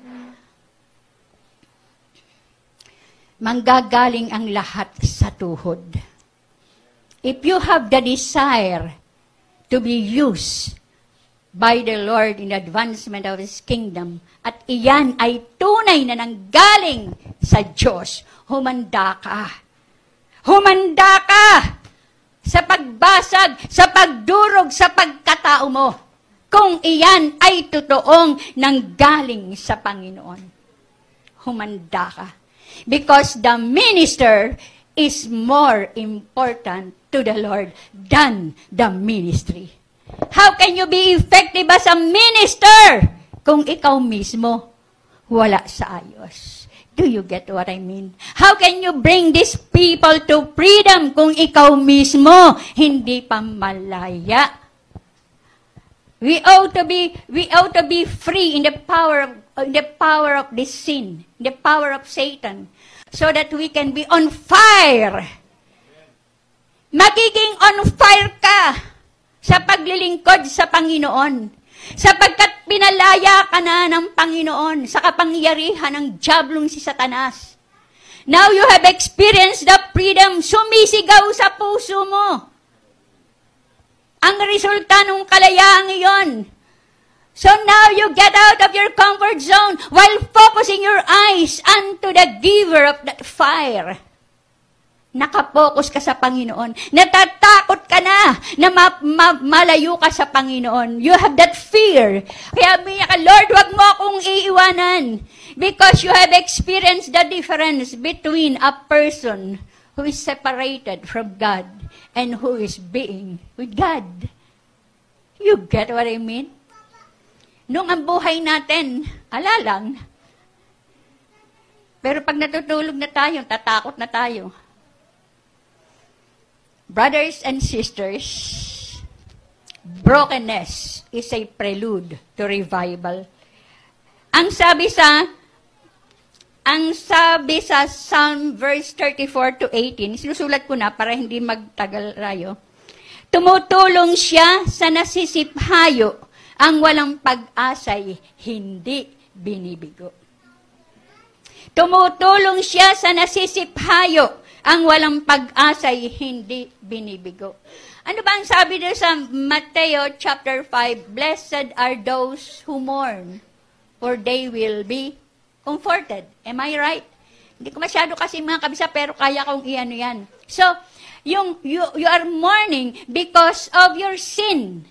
Manggagaling ang lahat sa tuhod. If you have the desire to be used by the Lord in advancement of His kingdom. At iyan ay tunay na nanggaling sa Diyos. Humanda ka. Humanda ka sa pagbasag, sa pagdurog sa pagkatao mo. Kung iyan ay totoong nanggaling sa Panginoon. Humanda ka. Because the minister is more important to the Lord than the ministry. How can you be effective as a minister kung ikaw mismo wala sa ayos? Do you get what I mean? How can you bring these people to freedom kung ikaw mismo hindi pa malaya? We ought to be we ought to be free in the power of the power of this sin, in the power of Satan, so that we can be on fire. Magiging on fire ka sa paglilingkod sa Panginoon. Sapagkat pinalaya ka na ng Panginoon sa kapangyarihan ng jablong si Satanas. Now you have experienced the freedom, sumisigaw sa puso mo. Ang resulta ng kalayaan iyon. So now you get out of your comfort zone while focusing your eyes unto the giver of that fire. Nakapokus ka sa Panginoon. Natatakot ka na na ma- ma- malayo ka sa Panginoon. You have that fear. Kaya umiyak ka, Lord, wag mo akong iiwanan. Because you have experienced the difference between a person who is separated from God and who is being with God. You get what I mean? Nung ang buhay natin, ala lang. Pero pag natutulog na tayo, tatakot na tayo. Brothers and sisters, brokenness is a prelude to revival. Ang sabi sa ang sabi sa Psalm verse 34 to 18, sinusulat ko na para hindi magtagal rayo. Tumutulong siya sa nasisiphayo, ang walang pag-asay hindi binibigo. Tumutulong siya sa nasisiphayo, ang walang pag-asa ay hindi binibigo. Ano ba ang sabi doon sa Mateo chapter 5? Blessed are those who mourn, for they will be comforted. Am I right? Hindi ko masyado kasi mga kabisa, pero kaya kong iano yan. So, yung, you, you are mourning because of your sin.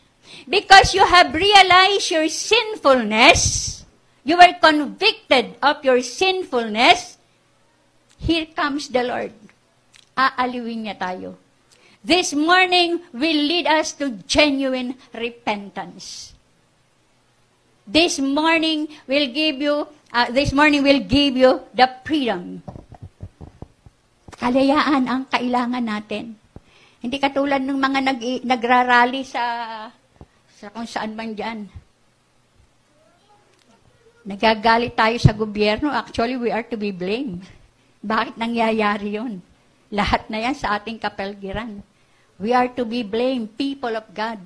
Because you have realized your sinfulness. You were convicted of your sinfulness. Here comes the Lord aaliwin niya tayo. This morning will lead us to genuine repentance. This morning will give you, uh, this morning will give you the freedom. Kalayaan ang kailangan natin. Hindi katulad ng mga nag, nagrarally sa, sa kung saan man dyan. Nagagalit tayo sa gobyerno. Actually, we are to be blamed. Bakit nangyayari yon? Lahat na yan sa ating kapelgiran. We are to be blamed, people of God.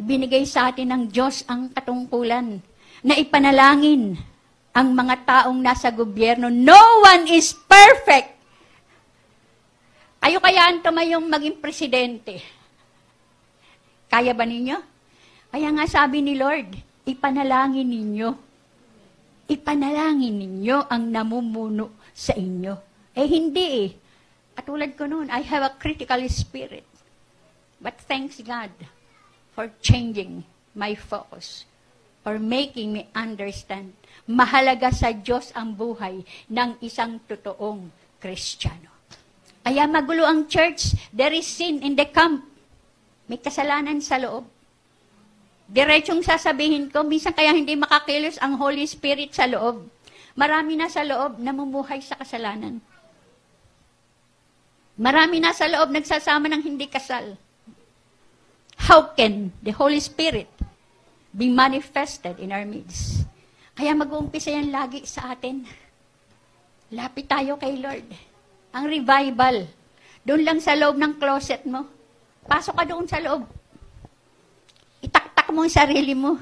Ibinigay sa atin ng Diyos ang katungkulan na ipanalangin ang mga taong nasa gobyerno. No one is perfect. Kayo kayaan tumayong maging presidente. Kaya ba ninyo? Kaya nga sabi ni Lord, ipanalangin ninyo. Ipanalangin ninyo ang namumuno sa inyo. Eh hindi eh. Katulad ko noon, I have a critical spirit. But thanks God for changing my focus, for making me understand. Mahalaga sa Diyos ang buhay ng isang totoong Kristiyano. Kaya magulo ang church, there is sin in the camp. May kasalanan sa loob. Diretsong sasabihin ko, minsan kaya hindi makakilos ang Holy Spirit sa loob. Marami na sa loob namumuhay sa kasalanan. Marami na sa loob nagsasama ng hindi kasal. How can the Holy Spirit be manifested in our midst? Kaya mag-uumpisa yan lagi sa atin. Lapit tayo kay Lord. Ang revival, doon lang sa loob ng closet mo. Pasok ka doon sa loob. Itaktak mo ang sarili mo.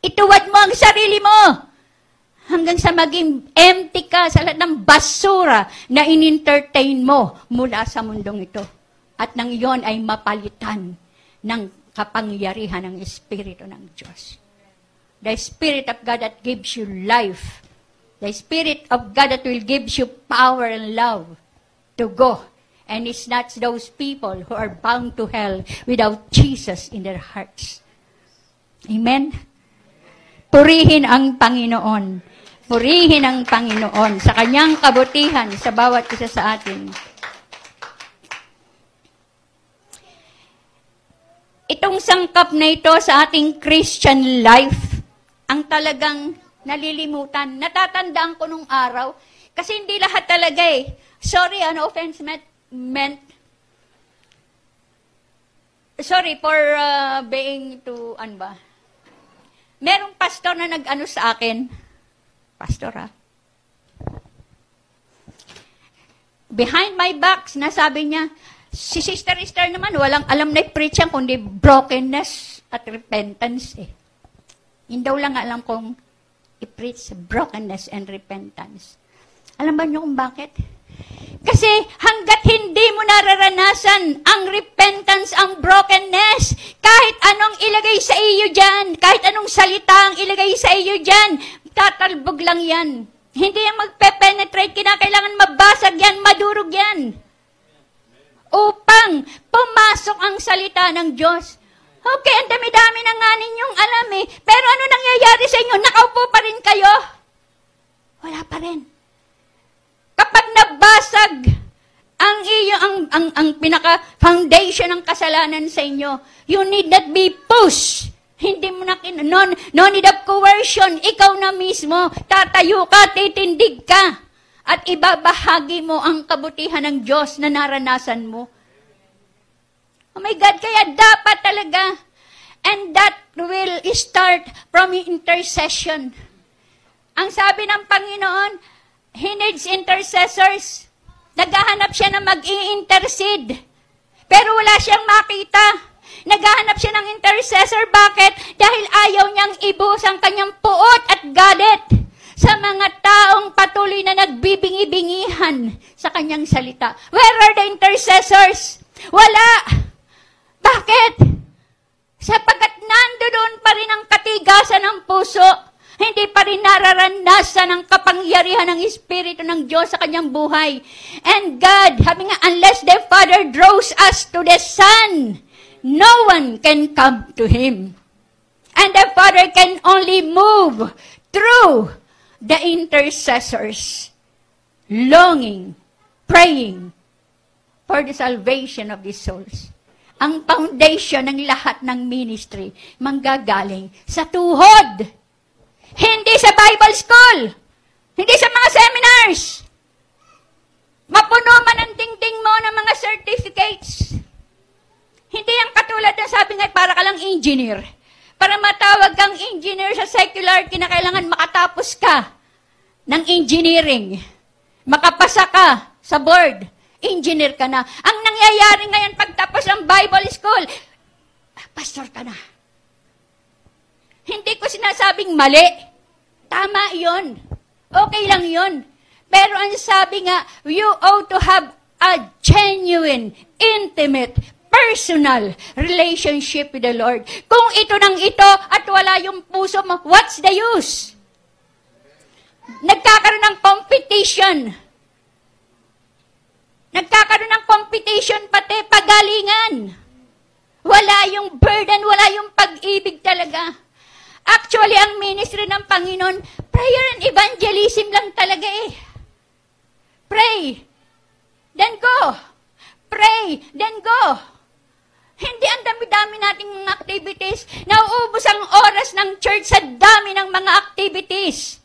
Ituwad mo ang sarili mo hanggang sa maging empty ka sa lahat ng basura na in-entertain mo mula sa mundong ito. At nang iyon ay mapalitan ng kapangyarihan ng Espiritu ng Diyos. The Spirit of God that gives you life. The Spirit of God that will give you power and love to go And it's not those people who are bound to hell without Jesus in their hearts. Amen? Purihin ang Panginoon. Purihin ang Panginoon sa kanyang kabutihan sa bawat isa sa atin. Itong sangkap na ito sa ating Christian life, ang talagang nalilimutan. Natatandaan ko nung araw, kasi hindi lahat talaga eh. Sorry, ano offense meant, meant sorry for uh, being to, ano ba? Merong pastor na nag-ano sa akin. Pastor ha? Behind my back, nasabi niya, si Sister Esther naman, walang alam na preach yan, kundi brokenness at repentance eh. Hindi daw lang alam kung i-preach brokenness and repentance. Alam ba niyo kung bakit? Kasi hanggat hindi mo nararanasan ang repentance, ang brokenness, kahit anong ilagay sa iyo dyan, kahit anong salita ang ilagay sa iyo dyan, tatalbog lang yan. Hindi yan magpe-penetrate, kinakailangan mabasag yan, madurog yan. Upang pumasok ang salita ng Diyos. Okay, ang dami-dami na nga ninyong alam eh. Pero ano nangyayari sa inyo? Nakaupo pa rin kayo? Wala pa rin. Kapag nabasag ang iyo ang ang ang pinaka foundation ng kasalanan sa inyo, you need not be pushed. Hindi mo na kin no, no need of coercion. Ikaw na mismo, tatayo ka, titindig ka. At ibabahagi mo ang kabutihan ng Diyos na naranasan mo. Oh my God, kaya dapat talaga. And that will start from intercession. Ang sabi ng Panginoon, He needs intercessors. Naghahanap siya na mag intercede Pero wala siyang makita. Naghahanap siya ng intercessor. Bakit? Dahil ayaw niyang ibus ang kanyang puot at galit sa mga taong patuloy na nagbibingi-bingihan sa kanyang salita. Where are the intercessors? Wala. Bakit? Sapagkat nandoon pa rin ang katigasan ng puso hindi pa rin nararanasan ang kapangyarihan ng Espiritu ng Diyos sa kanyang buhay. And God, sabi nga, unless the Father draws us to the Son, no one can come to Him. And the Father can only move through the intercessors, longing, praying for the salvation of these souls. Ang foundation ng lahat ng ministry manggagaling sa tuhod hindi sa Bible school. Hindi sa mga seminars. Mapuno man ang tingting mo ng mga certificates. Hindi ang katulad na sabi nga, para ka lang engineer. Para matawag kang engineer sa secular, kinakailangan makatapos ka ng engineering. Makapasa ka sa board. Engineer ka na. Ang nangyayari ngayon pagtapos ng Bible school, pastor ka na. Hindi ko sinasabing mali. Tama yon. Okay lang yon. Pero ang sabi nga, you ought to have a genuine, intimate, personal relationship with the Lord. Kung ito nang ito at wala yung puso mo, what's the use? Nagkakaroon ng competition. Nagkakaroon ng competition pati pagalingan. Wala yung burden, wala yung pag-ibig talaga. Actually, ang ministry ng Panginoon, prayer and evangelism lang talaga eh. Pray, then go. Pray, then go. Hindi ang dami-dami nating mga activities. Nauubos ang oras ng church sa dami ng mga activities.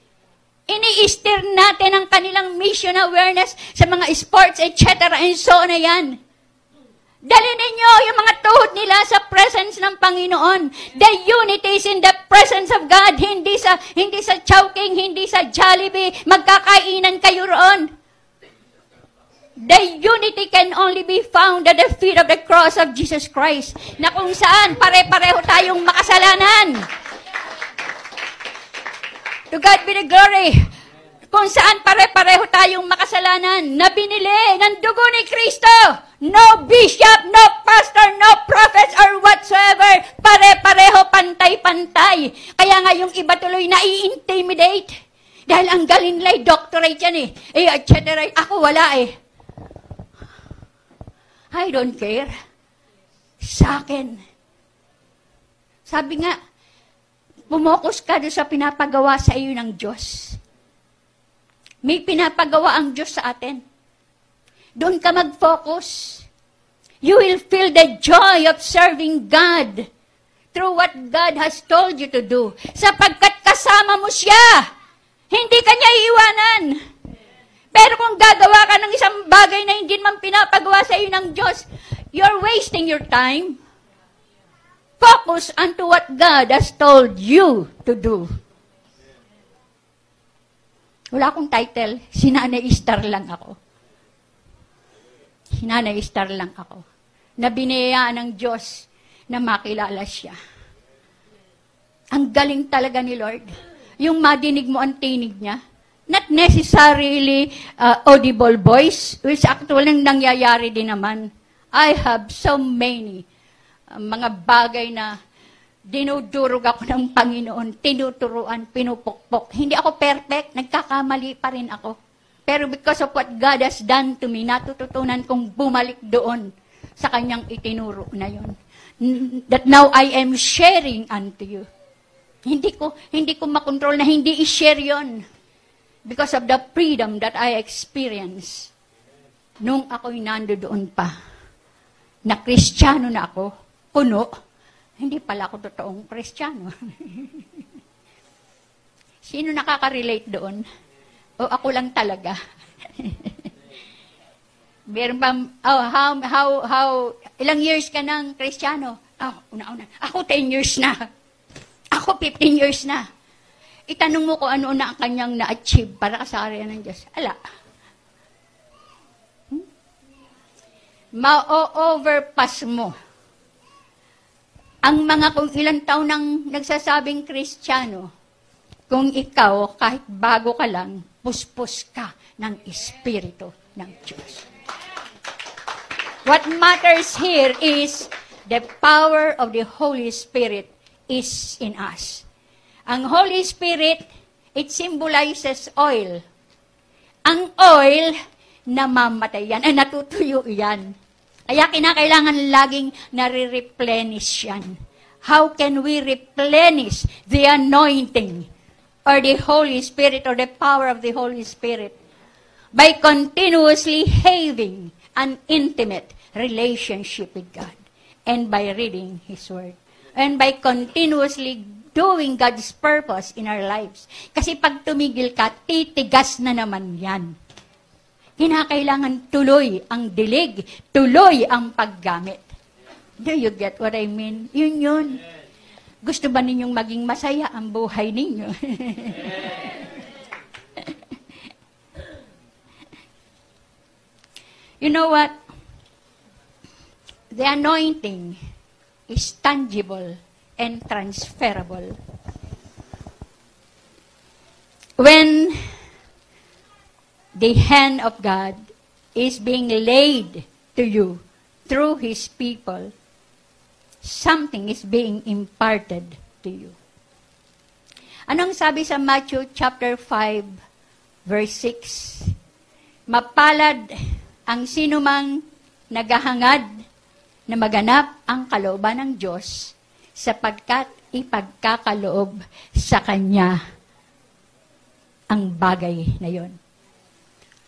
Ini-steer natin ang kanilang mission awareness sa mga sports, etc. and so na yan. Dali ninyo yung mga tuhod nila sa presence ng Panginoon. The unity is in the presence of God. Hindi sa, hindi sa Chowking, hindi sa Jollibee. Magkakainan kayo roon. The unity can only be found at the feet of the cross of Jesus Christ. Na kung saan pare-pareho tayong makasalanan. To God be the glory kung saan pare-pareho tayong makasalanan na binili ng dugo ni Kristo. No bishop, no pastor, no prophets or whatsoever. Pare-pareho, pantay-pantay. Kaya nga yung iba tuloy nai-intimidate. Dahil ang galing nila'y doctorate yan eh. Eh, et cetera. Ako wala eh. I don't care. Sa akin. Sabi nga, pumokus ka doon sa pinapagawa sa iyo ng Diyos. May pinapagawa ang Diyos sa atin. Doon ka mag-focus. You will feel the joy of serving God through what God has told you to do. Sapagkat kasama mo siya. Hindi ka niya iiwanan. Pero kung gagawa ka ng isang bagay na hindi man pinapagawa sa iyo ng Diyos, you're wasting your time. Focus unto what God has told you to do. Wala akong title. Sinanay Star lang ako. Sinanay Star lang ako. Na binayaan ng Diyos na makilala siya. Ang galing talaga ni Lord. Yung madinig mo ang tinig niya, not necessarily uh, audible voice, which actually nangyayari din naman. I have so many mga bagay na dinudurog ako ng Panginoon, tinuturuan, pinupukpok. Hindi ako perfect, nagkakamali pa rin ako. Pero because of what God has done to me, natututunan kong bumalik doon sa kanyang itinuro na yon. That now I am sharing unto you. Hindi ko, hindi ko makontrol na hindi i-share yon because of the freedom that I experience nung ako'y nandoon pa. Na kristyano na ako, puno, hindi pala ako totoong kristyano. Sino nakaka-relate doon? O ako lang talaga? Meron pa, oh, how, how, how, ilang years ka ng kristyano? Oh, una-una. Ako 10 years na. Ako 15 years na. Itanong mo ko ano na ang kanyang na-achieve para sa area ng Diyos. Ala. Hmm? Ma-overpass mo ang mga kung ilang taon nang nagsasabing kristyano, kung ikaw, kahit bago ka lang, puspos ka ng Espiritu ng Diyos. What matters here is the power of the Holy Spirit is in us. Ang Holy Spirit, it symbolizes oil. Ang oil, namamatay yan. Ay, natutuyo yan. Kaya kinakailangan laging nare-replenish yan. How can we replenish the anointing or the Holy Spirit or the power of the Holy Spirit? By continuously having an intimate relationship with God and by reading His Word. And by continuously doing God's purpose in our lives. Kasi pag tumigil ka, titigas na naman yan. Kinakailangan tuloy ang dilig, tuloy ang paggamit. Do you get what I mean? Yun yun. Gusto ba ninyong maging masaya ang buhay ninyo? you know what? The anointing is tangible and transferable. When the hand of God is being laid to you through His people. Something is being imparted to you. Anong sabi sa Matthew chapter 5, verse 6? Mapalad ang sinumang naghahangad na maganap ang kalooban ng Diyos sapagkat ipagkakaloob sa Kanya ang bagay na yon.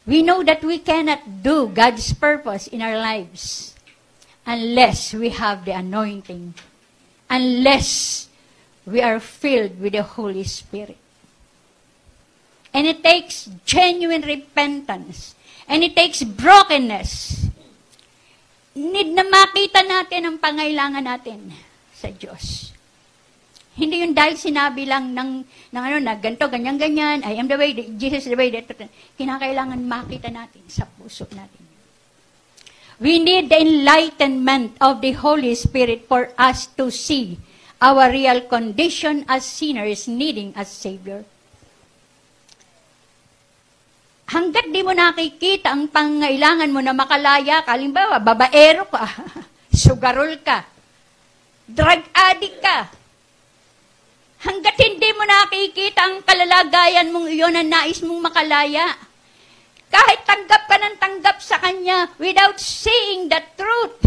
We know that we cannot do God's purpose in our lives unless we have the anointing, unless we are filled with the Holy Spirit. And it takes genuine repentance. And it takes brokenness. Need na makita natin ang pangailangan natin sa Diyos. Hindi yun dahil sinabi lang ng, ng ano, na ganito, ganyan, ganyan, I am the way, Jesus is the way, that, kinakailangan makita natin sa puso natin. We need the enlightenment of the Holy Spirit for us to see our real condition as sinners needing a Savior. Hanggat di mo nakikita ang pangailangan mo na makalaya ka, halimbawa, babaero ka, sugarol ka, drug addict ka, Hanggat hindi mo nakikita ang kalalagayan mong iyon na nais mong makalaya. Kahit tanggap ka ng tanggap sa Kanya without seeing the truth.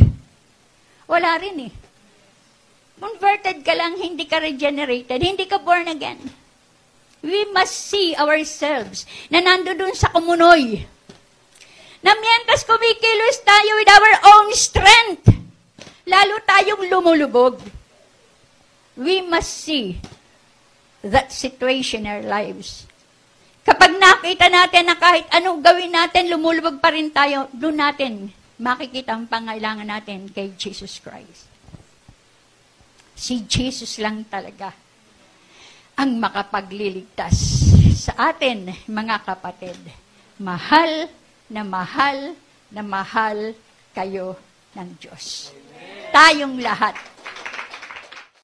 Wala rin eh. Converted ka lang, hindi ka regenerated, hindi ka born again. We must see ourselves na nando dun sa kumunoy. Na mientras kumikilos tayo with our own strength, lalo tayong lumulubog. We must see that situation in our lives. Kapag nakita natin na kahit anong gawin natin, lumulubog pa rin tayo, doon natin makikita ang pangailangan natin kay Jesus Christ. Si Jesus lang talaga ang makapagliligtas sa atin, mga kapatid. Mahal na mahal na mahal kayo ng Diyos. Tayong lahat